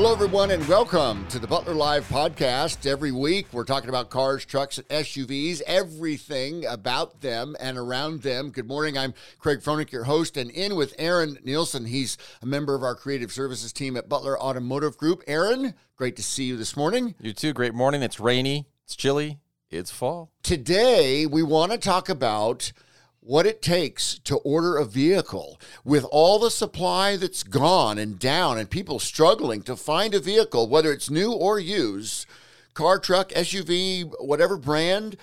Hello, everyone, and welcome to the Butler Live podcast. Every week, we're talking about cars, trucks, and SUVs, everything about them and around them. Good morning. I'm Craig Froenig, your host, and in with Aaron Nielsen. He's a member of our creative services team at Butler Automotive Group. Aaron, great to see you this morning. You too. Great morning. It's rainy, it's chilly, it's fall. Today, we want to talk about what it takes to order a vehicle with all the supply that's gone and down and people struggling to find a vehicle, whether it's new or used, car, truck, SUV, whatever brand.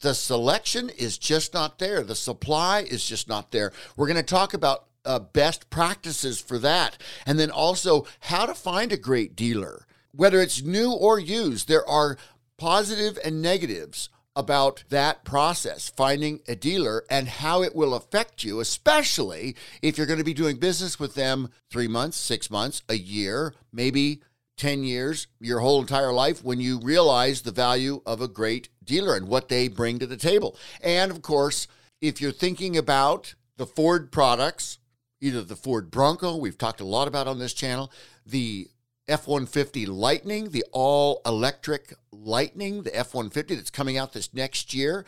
The selection is just not there. The supply is just not there. We're going to talk about uh, best practices for that. And then also how to find a great dealer. Whether it's new or used, there are positive and negatives about that process, finding a dealer and how it will affect you, especially if you're going to be doing business with them three months, six months, a year, maybe 10 years, your whole entire life, when you realize the value of a great dealer and what they bring to the table. And of course, if you're thinking about the Ford products, either the Ford Bronco, we've talked a lot about on this channel, the F 150 Lightning, the all electric Lightning, the F 150 that's coming out this next year.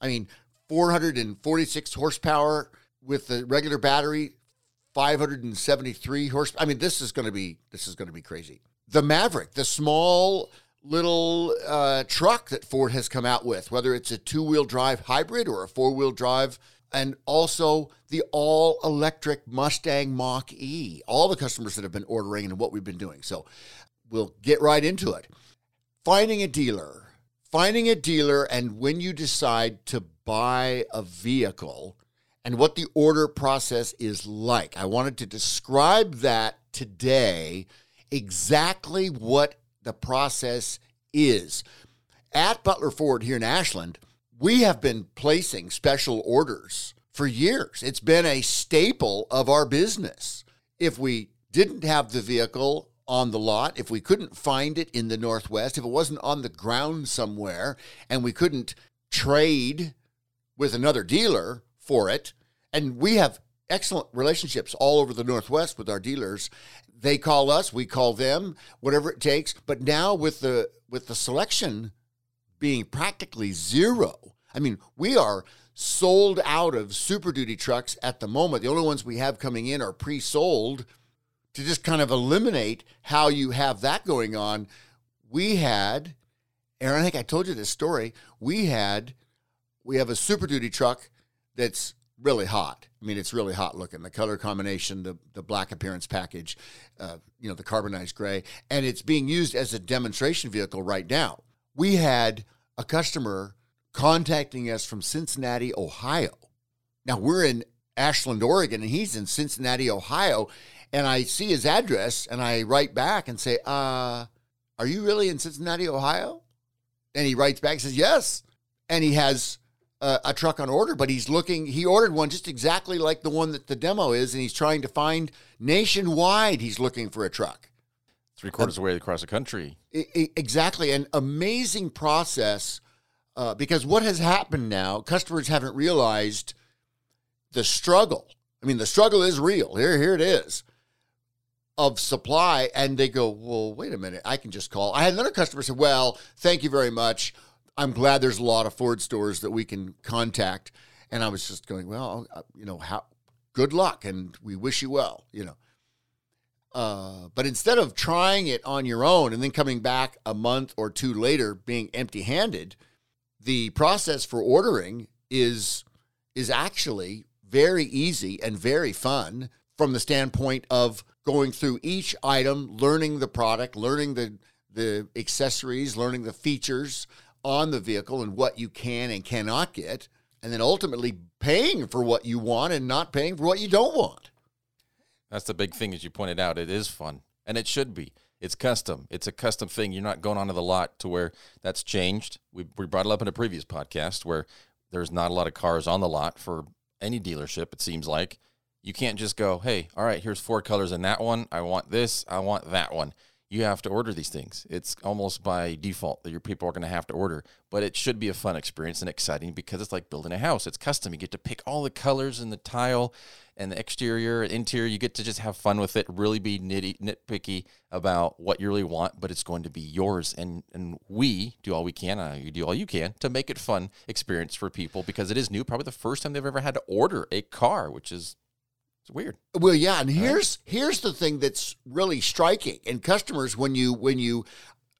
I mean, 446 horsepower with the regular battery, 573 horse. I mean, this is going to be this is going to be crazy. The Maverick, the small little uh, truck that Ford has come out with, whether it's a two wheel drive hybrid or a four wheel drive and also the all electric Mustang Mach E. All the customers that have been ordering and what we've been doing. So we'll get right into it. Finding a dealer, finding a dealer, and when you decide to buy a vehicle and what the order process is like. I wanted to describe that today, exactly what the process is. At Butler Ford here in Ashland, we have been placing special orders for years. It's been a staple of our business. If we didn't have the vehicle on the lot, if we couldn't find it in the Northwest, if it wasn't on the ground somewhere, and we couldn't trade with another dealer for it, and we have excellent relationships all over the Northwest with our dealers. They call us, we call them, whatever it takes. But now with the with the selection being practically zero. I mean, we are sold out of Super Duty trucks at the moment. The only ones we have coming in are pre sold. To just kind of eliminate how you have that going on, we had, Aaron, I think I told you this story. We had, we have a Super Duty truck that's really hot. I mean, it's really hot looking. The color combination, the the black appearance package, uh, you know, the carbonized gray, and it's being used as a demonstration vehicle right now. We had a customer contacting us from Cincinnati, Ohio. Now we're in Ashland, Oregon, and he's in Cincinnati, Ohio. And I see his address and I write back and say, uh, are you really in Cincinnati, Ohio? And he writes back and says, yes. And he has a, a truck on order, but he's looking, he ordered one just exactly like the one that the demo is. And he's trying to find nationwide, he's looking for a truck. Three quarters of the way across the country. Exactly. An amazing process uh, because what has happened now, customers haven't realized the struggle. I mean, the struggle is real. Here, here it is of supply. And they go, well, wait a minute. I can just call. I had another customer say, well, thank you very much. I'm glad there's a lot of Ford stores that we can contact. And I was just going, well, uh, you know, how good luck and we wish you well, you know. Uh, but instead of trying it on your own and then coming back a month or two later being empty handed, the process for ordering is is actually very easy and very fun from the standpoint of going through each item, learning the product, learning the the accessories, learning the features on the vehicle and what you can and cannot get, and then ultimately paying for what you want and not paying for what you don't want. That's the big thing, as you pointed out. It is fun, and it should be. It's custom. It's a custom thing. You're not going onto the lot to where that's changed. We, we brought it up in a previous podcast where there's not a lot of cars on the lot for any dealership, it seems like. You can't just go, hey, all right, here's four colors in that one. I want this. I want that one. You have to order these things. It's almost by default that your people are going to have to order, but it should be a fun experience and exciting because it's like building a house. It's custom. You get to pick all the colors and the tile and the exterior and interior. You get to just have fun with it, really be nitty, nitpicky about what you really want, but it's going to be yours. And and we do all we can, uh, you do all you can to make it fun experience for people because it is new. Probably the first time they've ever had to order a car, which is it's weird. Well, yeah, and here's here's the thing that's really striking. And customers, when you when you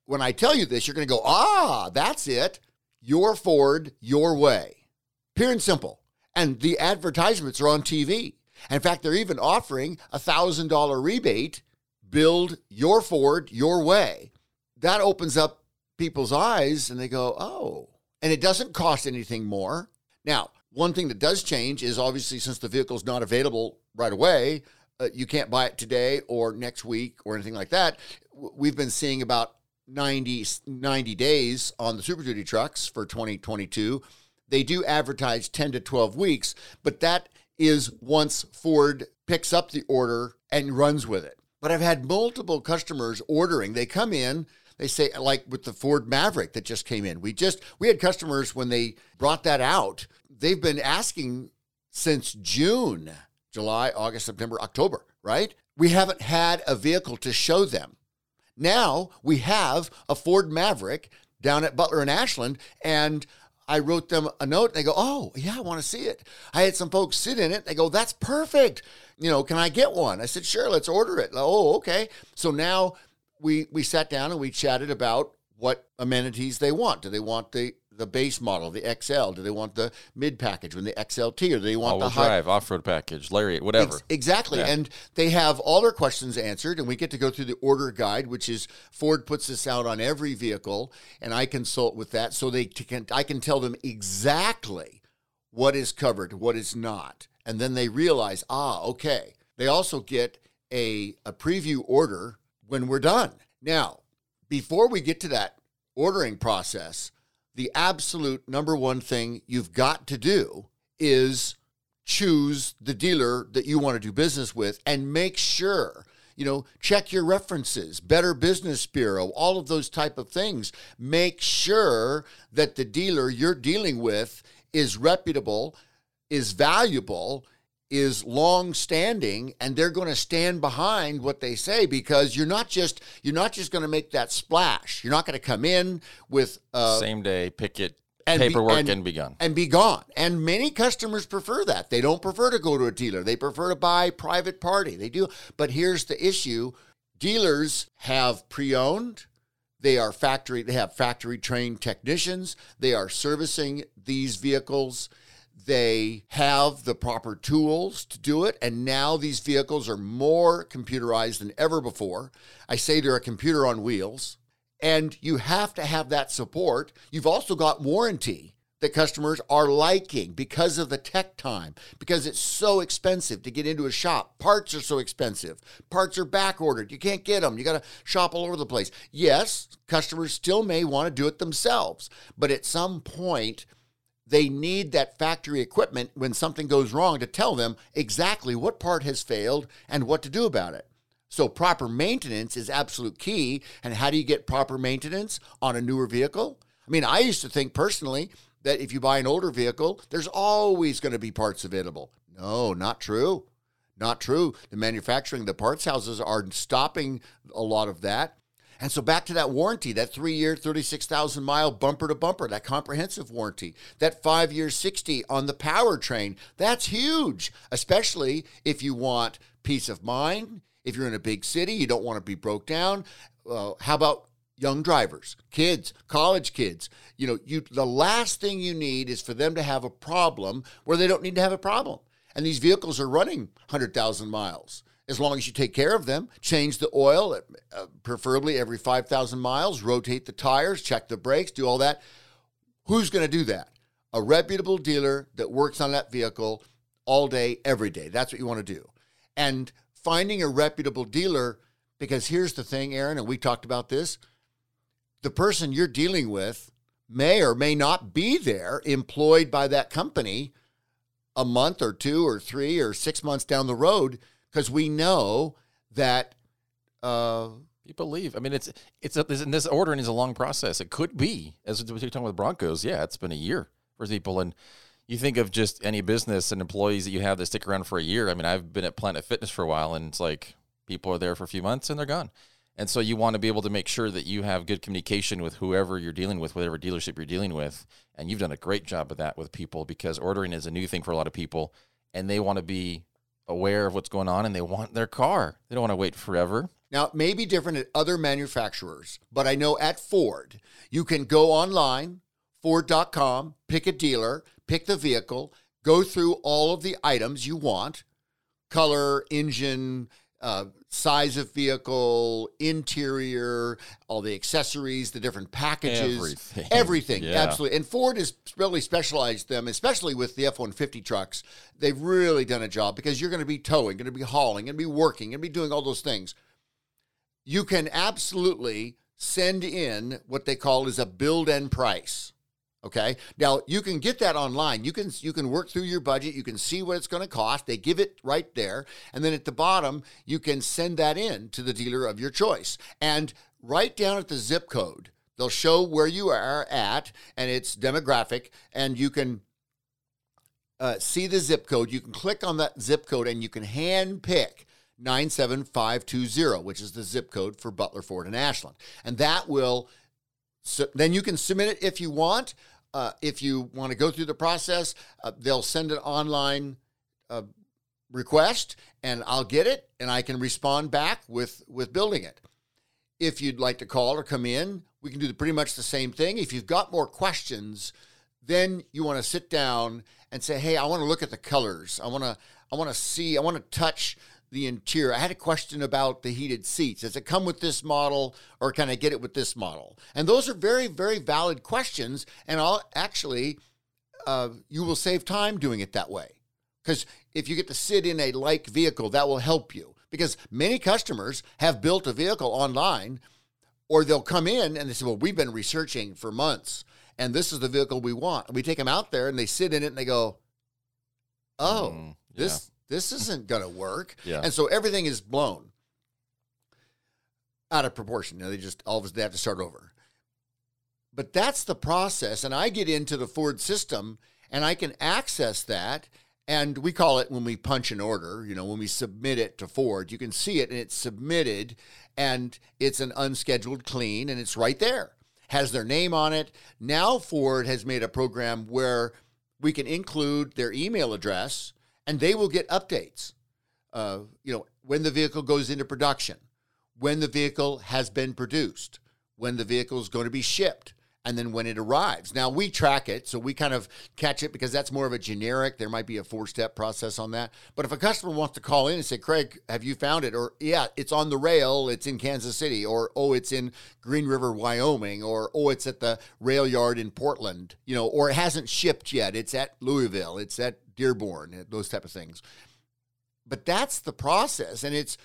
when I tell you this, you're going to go, ah, that's it. Your Ford, your way, pure and simple. And the advertisements are on TV. In fact, they're even offering a thousand dollar rebate. Build your Ford your way. That opens up people's eyes, and they go, oh, and it doesn't cost anything more. Now, one thing that does change is obviously since the vehicle is not available right away, uh, you can't buy it today or next week or anything like that. We've been seeing about 90, 90 days on the Super Duty trucks for 2022. They do advertise 10 to 12 weeks, but that is once Ford picks up the order and runs with it. But I've had multiple customers ordering. They come in, they say like with the Ford Maverick that just came in. We just we had customers when they brought that out. They've been asking since June, July, August, September, October, right? We haven't had a vehicle to show them. Now we have a Ford Maverick down at Butler and Ashland and I wrote them a note and they go, Oh, yeah, I want to see it. I had some folks sit in it. They go, That's perfect. You know, can I get one? I said, Sure, let's order it. Oh, okay. So now we we sat down and we chatted about what amenities they want. Do they want the the base model, the XL? Do they want the mid package, when the XLT, or do they want All-wheel the high drive, off-road package, lariat, whatever. Ex- exactly. Yeah. And they have all their questions answered, and we get to go through the order guide, which is Ford puts this out on every vehicle, and I consult with that so they t- can I can tell them exactly what is covered, what is not, and then they realize, ah, okay. They also get a a preview order when we're done. Now, before we get to that ordering process, the absolute number one thing you've got to do is choose the dealer that you want to do business with and make sure you know check your references better business bureau all of those type of things. Make sure that the dealer you're dealing with is reputable is valuable is long standing and they're going to stand behind what they say because you're not just you're not just going to make that splash you're not going to come in with uh, Same day, pick it, and be- paperwork, and- and, be gone. and be gone. And many customers prefer that. They don't prefer to go to a dealer. They prefer to buy private party. They do. But here's the issue. Dealers have pre-owned. They are factory they have factory trained technicians. They are servicing these vehicles. They have the proper tools to do it. And now these vehicles are more computerized than ever before. I say they're a computer on wheels and you have to have that support. You've also got warranty that customers are liking because of the tech time, because it's so expensive to get into a shop. Parts are so expensive. Parts are back ordered. You can't get them. You got to shop all over the place. Yes, customers still may want to do it themselves, but at some point, they need that factory equipment when something goes wrong to tell them exactly what part has failed and what to do about it. So proper maintenance is absolute key. And how do you get proper maintenance on a newer vehicle? I mean, I used to think personally that if you buy an older vehicle, there's always going to be parts available. No, not true. Not true. The manufacturing, the parts houses are stopping a lot of that. And so back to that warranty, that three year, 36,000 mile bumper to bumper, that comprehensive warranty, that five year, 60 on the powertrain, that's huge, especially if you want peace of mind. If you're in a big city, you don't want to be broke down. Uh, how about young drivers, kids, college kids? You know, you the last thing you need is for them to have a problem where they don't need to have a problem. And these vehicles are running 100,000 miles. As long as you take care of them, change the oil, uh, preferably every 5,000 miles, rotate the tires, check the brakes, do all that. Who's going to do that? A reputable dealer that works on that vehicle all day, every day. That's what you want to do. And finding a reputable dealer, because here's the thing, Aaron, and we talked about this the person you're dealing with may or may not be there employed by that company a month or two or three or six months down the road because we know that uh, People leave. I mean, it's it's a, this, this ordering is a long process. It could be as we're talking with Broncos. Yeah, it's been a year for people, and you think of just any business and employees that you have that stick around for a year. I mean, I've been at Planet Fitness for a while, and it's like people are there for a few months and they're gone. And so you want to be able to make sure that you have good communication with whoever you're dealing with, whatever dealership you're dealing with. And you've done a great job of that with people because ordering is a new thing for a lot of people and they want to be aware of what's going on and they want their car. They don't want to wait forever. Now, it may be different at other manufacturers, but I know at Ford, you can go online, Ford.com, pick a dealer, pick the vehicle, go through all of the items you want color, engine, uh, size of vehicle, interior, all the accessories, the different packages, Everything. everything. Yeah. Absolutely. And Ford has really specialized them, especially with the F 150 trucks. They've really done a job because you're going to be towing, going to be hauling, going to be working, going to be doing all those things. You can absolutely send in what they call is a build and price. Okay. Now you can get that online. You can you can work through your budget. You can see what it's going to cost. They give it right there, and then at the bottom you can send that in to the dealer of your choice. And right down at the zip code, they'll show where you are at and its demographic, and you can uh, see the zip code. You can click on that zip code, and you can hand pick. 97520, which is the zip code for Butler, Ford, and Ashland. And that will, so then you can submit it if you want. Uh, if you want to go through the process, uh, they'll send an online uh, request, and I'll get it, and I can respond back with with building it. If you'd like to call or come in, we can do the, pretty much the same thing. If you've got more questions, then you want to sit down and say, "Hey, I want to look at the colors. I want to I want to see. I want to touch." The interior. I had a question about the heated seats. Does it come with this model or can I get it with this model? And those are very, very valid questions. And I'll actually, uh, you will save time doing it that way. Because if you get to sit in a like vehicle, that will help you. Because many customers have built a vehicle online or they'll come in and they say, Well, we've been researching for months and this is the vehicle we want. And we take them out there and they sit in it and they go, Oh, Mm, this this isn't going to work. Yeah. And so everything is blown out of proportion. You know, they just all of a sudden they have to start over. But that's the process. And I get into the Ford system and I can access that. And we call it when we punch an order, you know, when we submit it to Ford, you can see it and it's submitted and it's an unscheduled clean and it's right there. Has their name on it. Now Ford has made a program where we can include their email address and they will get updates. Uh, you know, when the vehicle goes into production, when the vehicle has been produced, when the vehicle is going to be shipped, and then when it arrives. Now we track it, so we kind of catch it because that's more of a generic. There might be a four step process on that. But if a customer wants to call in and say, Craig, have you found it? Or, yeah, it's on the rail, it's in Kansas City, or, oh, it's in Green River, Wyoming, or, oh, it's at the rail yard in Portland, you know, or it hasn't shipped yet, it's at Louisville, it's at Dearborn, uh, those type of things. But that's the process. And it's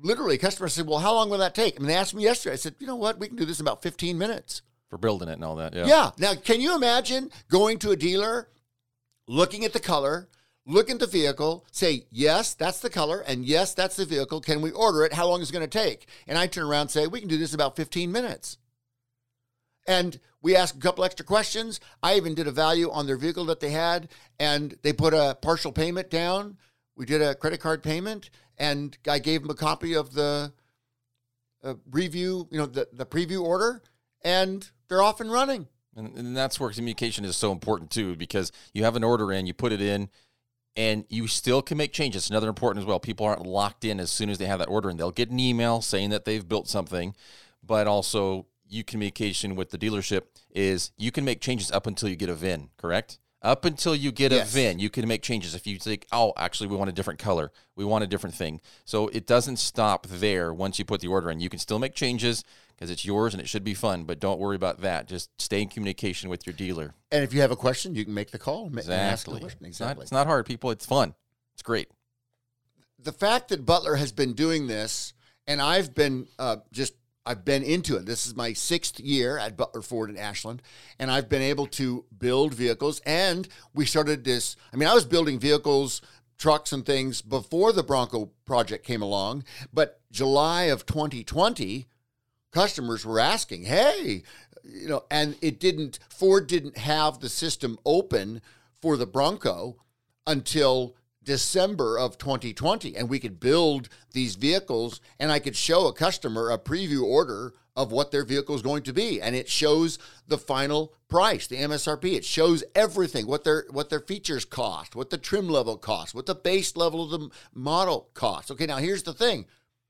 literally, customers said, well, how long will that take? And they asked me yesterday, I said, you know what, we can do this in about 15 minutes. For building it and all that. Yeah. Yeah. Now, can you imagine going to a dealer, looking at the color, look at the vehicle, say, yes, that's the color, and yes, that's the vehicle. Can we order it? How long is it going to take? And I turn around and say, we can do this in about 15 minutes. And we ask a couple extra questions. I even did a value on their vehicle that they had, and they put a partial payment down. We did a credit card payment, and I gave them a copy of the uh, review, you know, the, the preview order, and they're off and running. And, and that's where communication is so important too, because you have an order in, you put it in, and you still can make changes. Another important as well. People aren't locked in as soon as they have that order in. They'll get an email saying that they've built something, but also you communication with the dealership is you can make changes up until you get a VIN, correct? Up until you get Yes. a VIN, you can make changes. If you think, oh, actually, we want a different color, we want a different thing. So it doesn't stop there once you put the order in. You can still make changes because it's yours and it should be fun, but don't worry about that. Just stay in communication with your dealer. And if you have a question, you can make the call ma- and ask the Exactly. It's, not, Exactly. it's not hard, people. It's fun. It's great. the fact that Butler has been doing this, and I've been uh, just I've been into it. This is my sixth year at Butler Ford in Ashland, and I've been able to build vehicles. And we started this. I mean, I was building vehicles, trucks, and things before the Bronco project came along. But July of 2020, customers were asking, "Hey, you know," and it didn't. Ford didn't have the system open for the Bronco until December of 2020, and we could build these vehicles, and I could show a customer a preview order of what their vehicle is going to be, and it shows the final price, the MSRP. It shows everything what their what their features cost, what the trim level costs, what the base level of the model costs. Okay, now here's the thing: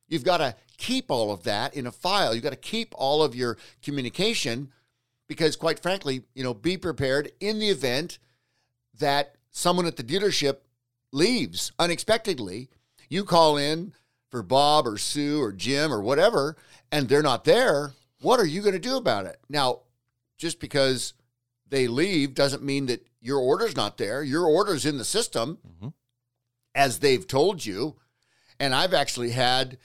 you've got to keep all of that in a file. You've got to keep all of your communication because, quite frankly, you know, be prepared in the event that someone at the dealership leaves unexpectedly. You call in for Bob or Sue or Jim or whatever, and they're not there. What are you going to do about it? Now, just because they leave doesn't mean that your order's not there. Your order's in the system mm-hmm. as they've told you. And I've actually had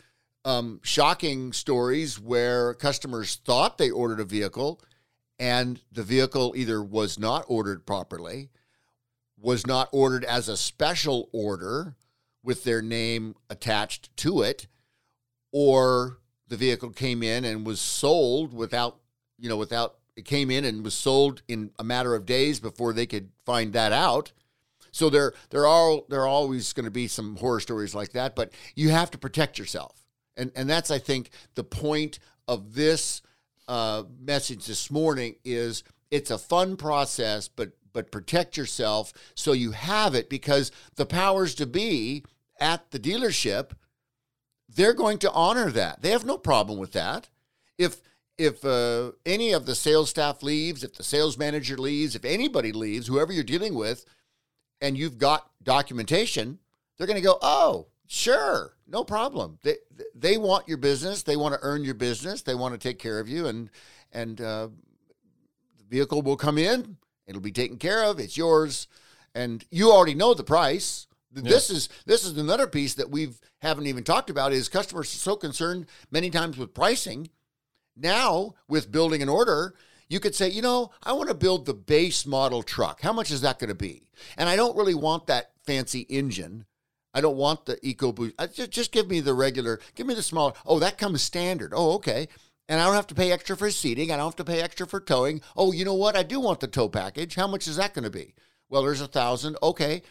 um, shocking stories where customers thought they ordered a vehicle and the vehicle either was not ordered properly was not ordered as a special order with their name attached to it, or the vehicle came in and was sold without, you know, without it came in and was sold in a matter of days before they could find that out. So there, there are there are always going to be some horror stories like that, but you have to protect yourself, and and that's I think the point of this uh, message this morning is it's a fun process, but but protect yourself so you have it because the powers to be at the dealership they're going to honor that. They have no problem with that. If if uh, any of the sales staff leaves, if the sales manager leaves, if anybody leaves, whoever you're dealing with, and you've got documentation, they're going to go, "Oh, sure, no problem." They they want your business. They want to earn your business. They want to take care of you, and and uh, the vehicle will come in. It'll be taken care of. It's yours, and you already know the price. This is this is another piece that we've haven't even talked about is customers are so concerned many times with pricing. Now with building an order, you could say, you know, I want to build the base model truck. How much is that going to be? And I don't really want that fancy engine. I don't want the EcoBoost. I just, just give me the regular, give me the smaller. Oh, that comes standard. Oh, okay. And I don't have to pay extra for seating. I don't have to pay extra for towing. Oh, you know what? I do want the tow package. How much is that going to be? Well, there's a thousand. Okay.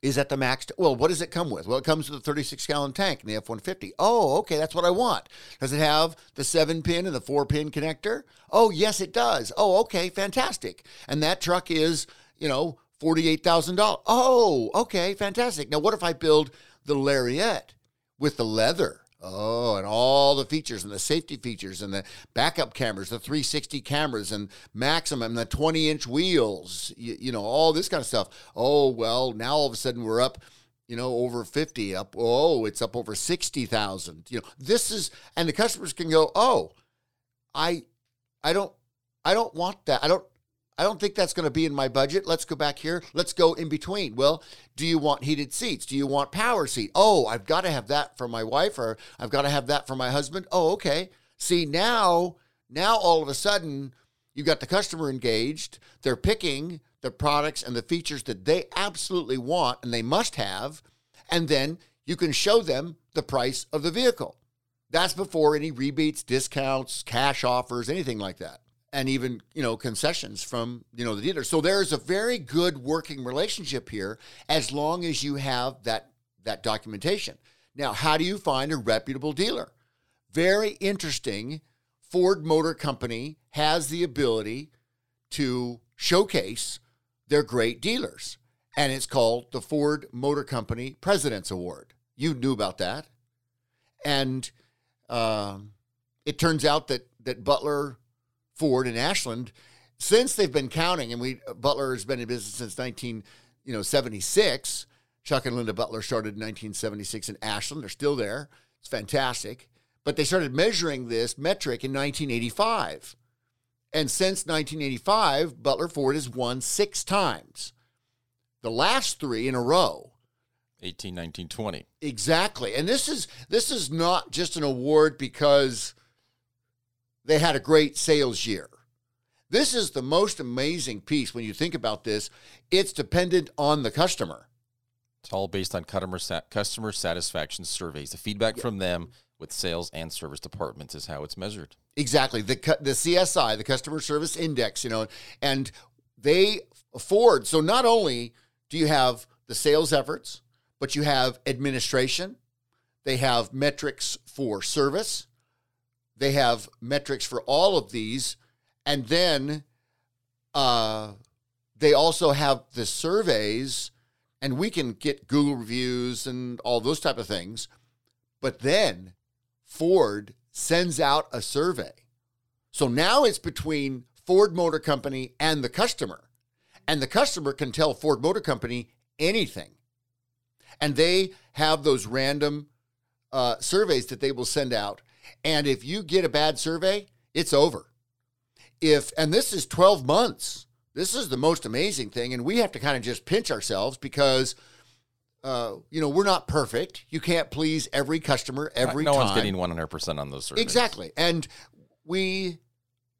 Is that the max? T- well, what does it come with? Well, it comes with a 36 gallon tank in the F 150. Oh, okay, that's what I want. Does it have the seven pin and the four pin connector? Oh, yes, it does. Oh, okay, fantastic. And that truck is, you know, $48,000. Oh, okay, fantastic. Now, what if I build the Lariat with the leather? Oh, and all the features and the safety features and the backup cameras, the 360 cameras and maximum, the 20 inch wheels, you, you, know, all this kind of stuff. Oh, well, now all of a sudden we're up, you know, over 50, up, oh, it's up over 60,000. You know, this is, and the customers can go, oh, I, I don't, I don't want that. I don't, I don't think that's going to be in my budget. Let's go back here. Let's go in between. Well, do you want heated seats? Do you want power seat? Oh, I've got to have that for my wife or I've got to have that for my husband. Oh, okay. See, now now all of a sudden you've got the customer engaged. They're picking the products and the features that they absolutely want and they must have, and then you can show them the price of the vehicle. That's before any rebates, discounts, cash offers, anything like that and even you know concessions from you know the dealer. So there's a very good working relationship here as long as you have that that documentation. Now, how do you find a reputable dealer? Very interesting. Ford Motor Company has the ability to showcase their great dealers, and it's called the Ford Motor Company President's Award. You knew about that, and um, it turns out that that Butler Ford and Ashland since they've been counting, and we Butler has been in business since 19, you know, 76. Chuck and Linda Butler started in 1976 in Ashland. They're still there. It's fantastic. But they started measuring this metric in 1985. And since 1985, Butler Ford has won six times. The last three in a row. 18, 19, 20. Exactly. And this is this is not just an award because they had a great sales year. This is the most amazing piece when you think about this. It's dependent on the customer. It's all based on customer sat- customer satisfaction surveys. The feedback yeah. from them with sales and service departments is how it's measured. Exactly. The cu- the CSI, the customer service index, you know, and they afford so not only do you have the sales efforts, but you have administration, they have metrics for service, they have metrics for all of these, and then uh, they also have the surveys, and we can get Google reviews and all those type of things. But then Ford sends out a survey. So now it's between Ford Motor Company and the customer. And the customer can tell Ford Motor Company anything. And they have those random uh, surveys that they will send out. And if you get a bad survey, it's over. If and this is 12 months. This is the most amazing thing, and we have to kind of just pinch ourselves because uh, you know we're not perfect. You can't please every customer every no time. No one's getting 100% on those surveys. Exactly. And we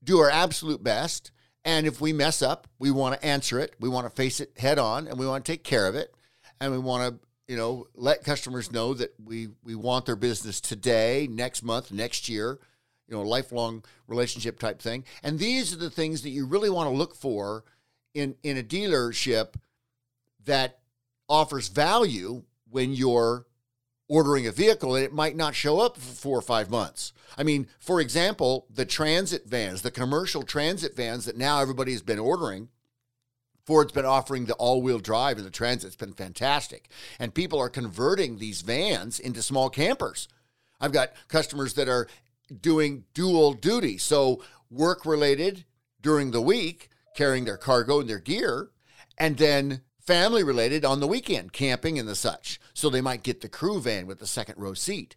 do our absolute best. And if we mess up, we want to answer it. We want to face it head on and we want to take care of it. And we want to, you know, let customers know that we we want their business today, next month, next year, you know, lifelong relationship type thing. And these are the things that you really want to look for in in a dealership that offers value when you're ordering a vehicle and it might not show up for four or five months. I mean, for example, the transit vans, the commercial transit vans that now everybody's been ordering. Ford's been offering the all wheel drive and the transit's been fantastic. And people are converting these vans into small campers. I've got customers that are doing dual duty. So, work related during the week, carrying their cargo and their gear, and then family related on the weekend, camping and the such. So they might get the crew van with the second row seat.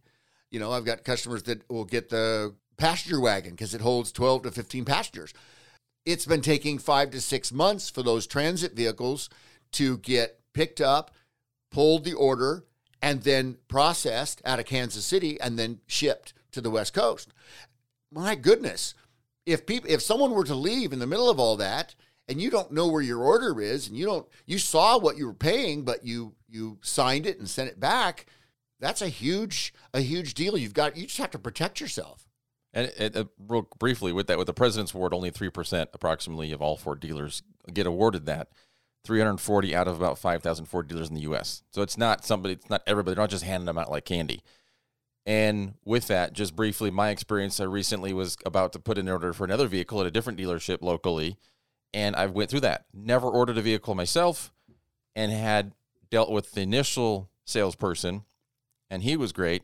You know, I've got customers that will get the passenger wagon because it holds 12 to 15 passengers. It's been taking five to six months for those transit vehicles to get picked up, pulled the order, and then processed out of Kansas City and then shipped to the West Coast. My goodness. If people if someone were to leave in the middle of all that and you don't know where your order is and you don't you saw what you were paying but you you signed it and sent it back that's a huge a huge deal you've got you just have to protect yourself And it, uh, real briefly with that, with the President's Award, only 3% approximately of all Ford dealers get awarded that. 340 out of about 5,000 Ford dealers in the U.S. So it's not somebody, it's not everybody. They're not just handing them out like candy. And with that, just briefly, my experience, I recently was about to put in an order for another vehicle at a different dealership locally, and I went through that. Never ordered a vehicle myself, and had dealt with the initial salesperson, and he was great.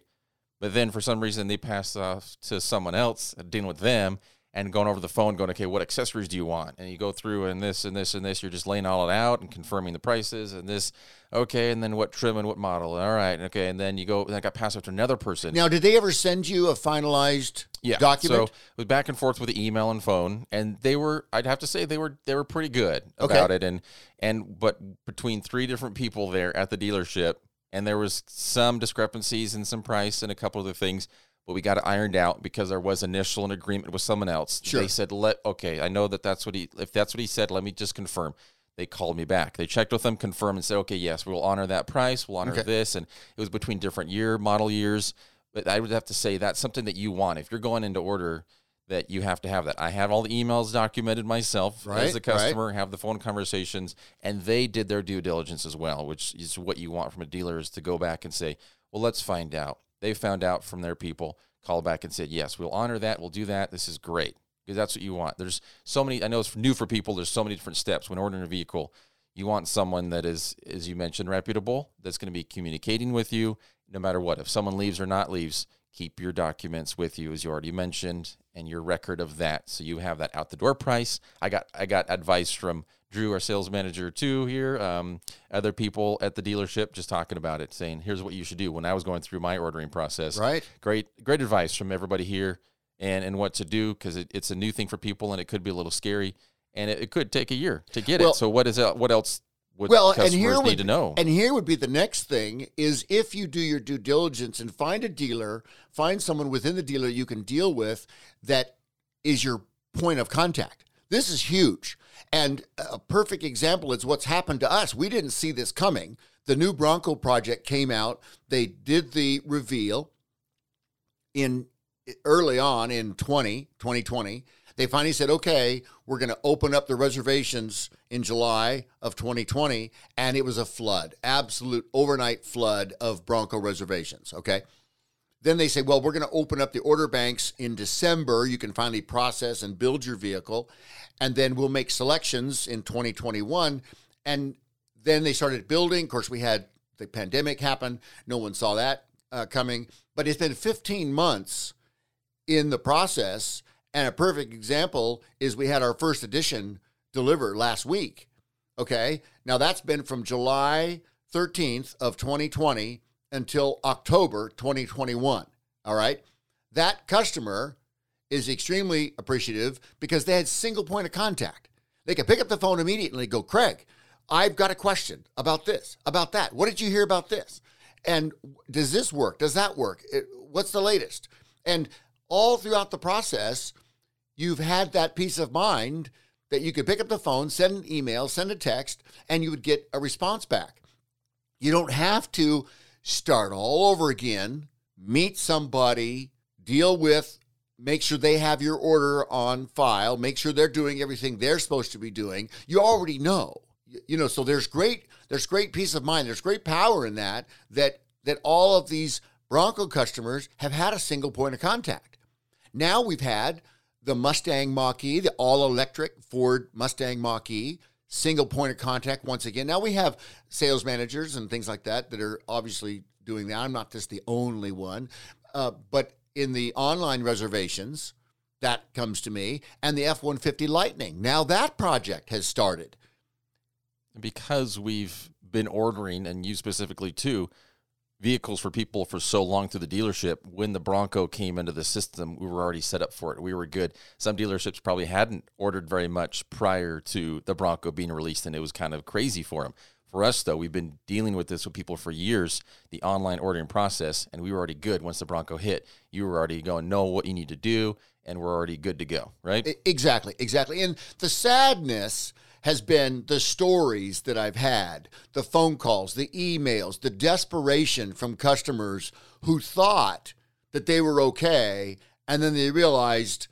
But then for some reason, they passed off to someone else, dealing with them, and going over the phone, going, okay, what accessories do you want? And you go through and this and this and this. You're just laying all it out and confirming the prices and this. Okay, and then what trim and what model? All right, okay, and then you go. Then I got passed off to another person. now did they ever send you a finalized yeah, document So it was back and forth with the email and phone, and they were. I'd have to say they were. They were pretty good Okay. about it, and and but between three different people there at the dealership, and there was some discrepancies in some price and a couple other things. But we got it ironed out because there was initial an agreement with someone else. Sure. They said, "Let okay, I know that that's what he. If that's what he said, let me just confirm." They called me back. They checked with them, confirmed, and said, "Okay, yes, we will honor that price. We'll honor Okay. this." And it was between different year model years. But I would have to say that's something that you want if you're going into order. That you have to have that. I have all the emails documented myself Right, as right. customer, have the phone conversations, and they did their due diligence as well, which is what you want from a dealer is to go back and say, well, let's find out. They found out from their people, call back and said, yes, we'll honor that, we'll do that. This is great because that's what you want. There's so many. I know it's new for people. There's so many different steps when ordering a vehicle. You want someone that is, as you mentioned, reputable. That's going to be communicating with you no matter what. If someone leaves or not leaves, keep your documents with you, as you already mentioned, and your record of that, so you have that out the door price. I got I got advice from Drew, our sales manager, too. Here, um, other people at the dealership just talking about it, saying, "Here's what you should do." When I was going through my ordering process, right great great advice from everybody here and and what to do because it, it's a new thing for people and it could be a little scary and it, it could take a year to get Well- it so what is it what else well and customers here need would, to know. and here would be the next thing is if you do your due diligence and find a dealer find someone within the dealer you can deal with that is your point of contact. This is huge. And a perfect example is what's happened to us. We didn't see this coming. The new bronco project came out. They did the reveal in early on in 20, 2020, they finally said, okay, we're going to open up the reservations in July of 2020. And it was a flood, absolute overnight flood of Bronco reservations. Okay. Then they say, well, we're going to open up the order banks in December. You can finally process and build your vehicle. And then we'll make selections in 2021. And then they started building. Of course, we had the pandemic happen. No one saw that uh, coming. But it's been 15 months in the process. And a perfect example is we had our first edition deliver last week. Okay. Now that's been from July 13th of 2020 until October 2021. All right. That customer is extremely appreciative because they had single point of contact. They could pick up the phone immediately go, Craig, I've got a question about this, about that. What did you hear about this? And does this work? Does that work? It, what's the latest? And all throughout the process, you've had that peace of mind that you could pick up the phone, send an email, send a text, and you would get a response back. You don't have to start all over again, meet somebody, deal with, make sure they have your order on file, make sure they're doing everything they're supposed to be doing. You already know. You know, so there's great there's great peace of mind. There's great power in that that that all of these Bronco customers have had a single point of contact. Now we've had the Mustang Mach-E, the all-electric Ford Mustang Mach-E, single point of contact once again. Now we have sales managers and things like that that are obviously doing that. I'm not just the only one, uh, but in the online reservations, that comes to me, and the F 150 Lightning. Now that project has started. Because we've been ordering, and you specifically too, vehicles for people for so long through the dealership. When the Bronco came into the system, we were already set up for it. We were good. Some dealerships probably hadn't ordered very much prior to the Bronco being released, and it was kind of crazy for them. For us, though, we've been dealing with this with people for years, the online ordering process, and we were already good once the Bronco hit. You were already going, know what you need to do, and we're already good to go, right? Exactly, exactly. And the sadness has been the stories that I've had, the phone calls, the emails, the desperation from customers who thought that they were okay and then they realized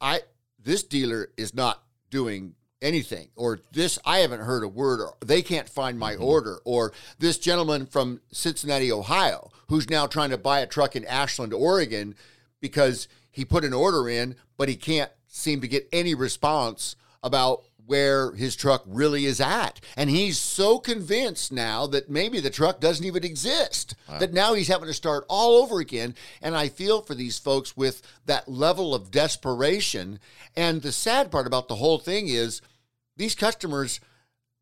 I this dealer is not doing anything or this I haven't heard a word or they can't find my mm-hmm. order or this gentleman from Cincinnati, Ohio who's now trying to buy a truck in Ashland, Oregon because he put an order in but he can't seem to get any response about where his truck really is at. And he's so convinced now that maybe the truck doesn't even exist, wow. that now he's having to start all over again. And I feel for these folks with that level of desperation. And the sad part about the whole thing is these customers,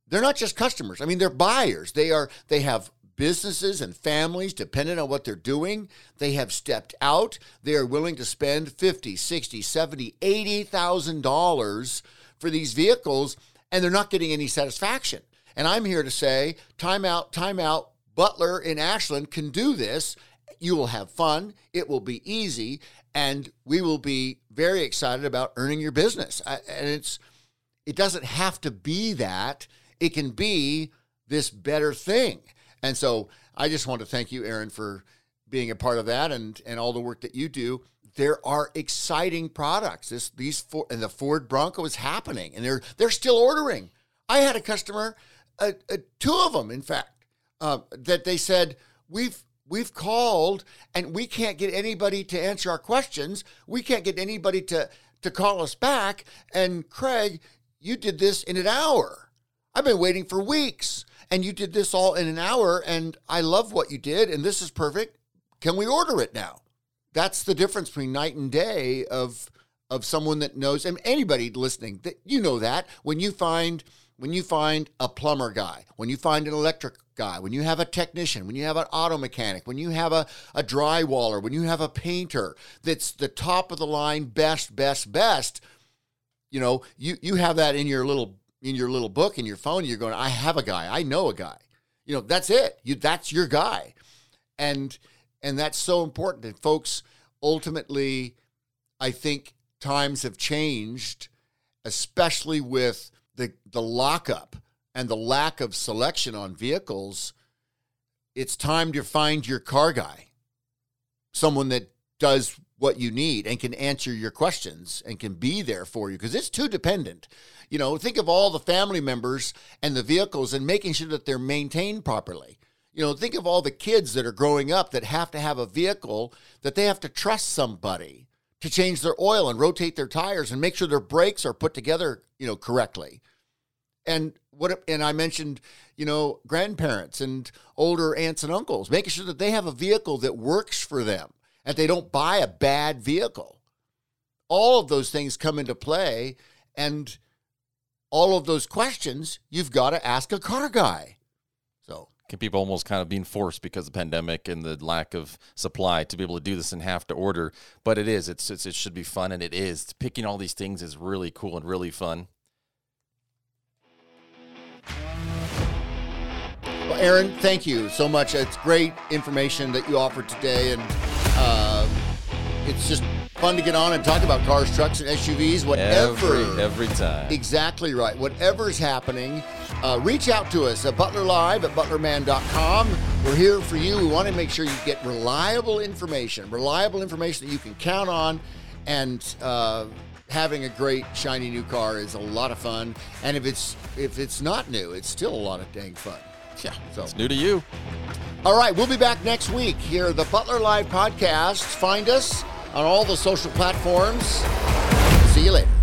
they're not just customers. I mean, they're buyers. They are, they have businesses and families dependent on what they're doing they have stepped out they are willing to spend 50 60 70 80 thousand dollars for these vehicles and they're not getting any satisfaction. And I'm here to say, time out, time out. Butler in Ashland can do this. You will have fun. It will be easy, and we will be very excited about earning your business. And it's it doesn't have to be that. It can be this better thing. And so I just want to thank you, Aaron, for being a part of that and and all the work that you do there are exciting products. This these four and the Ford Bronco is happening, and they're they're still ordering. I had a customer, uh, uh, two of them, in fact, uh, that they said we've we've called and we can't get anybody to answer our questions. We can't get anybody to to call us back. And Craig, you did this in an hour. I've been waiting for weeks, and you did this all in an hour. And I love what you did, and this is perfect. Can we order it now? That's the difference between night and day of of someone that knows and anybody listening that you know that. When you find when you find a plumber guy when you find an electric guy when you have a technician when you have an auto mechanic when you have a, a drywaller when you have a painter that's the top of the line best best best you know you you have that in your little in your little book in your phone you're going i have a guy. I know a guy. You know that's it. You that's your guy. And and that's so important. And folks, ultimately, I think times have changed, especially with the, the lockup and the lack of selection on vehicles. It's time to find your car guy, someone that does what you need and can answer your questions and can be there for you because it's too dependent. You know, think of all the family members and the vehicles and making sure that they're maintained properly. You know, think of all the kids that are growing up that have to have a vehicle that they have to trust somebody to change their oil and rotate their tires and make sure their brakes are put together, you know, correctly. And what and I mentioned, you know, grandparents and older aunts and uncles, making sure that they have a vehicle that works for them and they don't buy a bad vehicle. All of those things come into play and all of those questions you've got to ask a car guy. People almost kind of being forced because of the pandemic and the lack of supply to be able to do this and have to order but it is it's, it's it should be fun and it is picking all these things is really cool and really fun well aaron thank you so much it's great information that you offered today and uh, it's just fun to get on and talk about cars, trucks, and SUVs, whatever. Every, every time. Exactly right. Whatever's happening, uh, reach out to us at Butler Live at butlerman.com. We're here for you. We want to make sure you get reliable information, reliable information that you can count on. And uh, having a great shiny new car is a lot of fun. And if it's if it's not new, it's still a lot of dang fun. Yeah, so it's new to you. All right, we'll be back next week here, the Butler Live podcast. Find us on all the social platforms. See you later.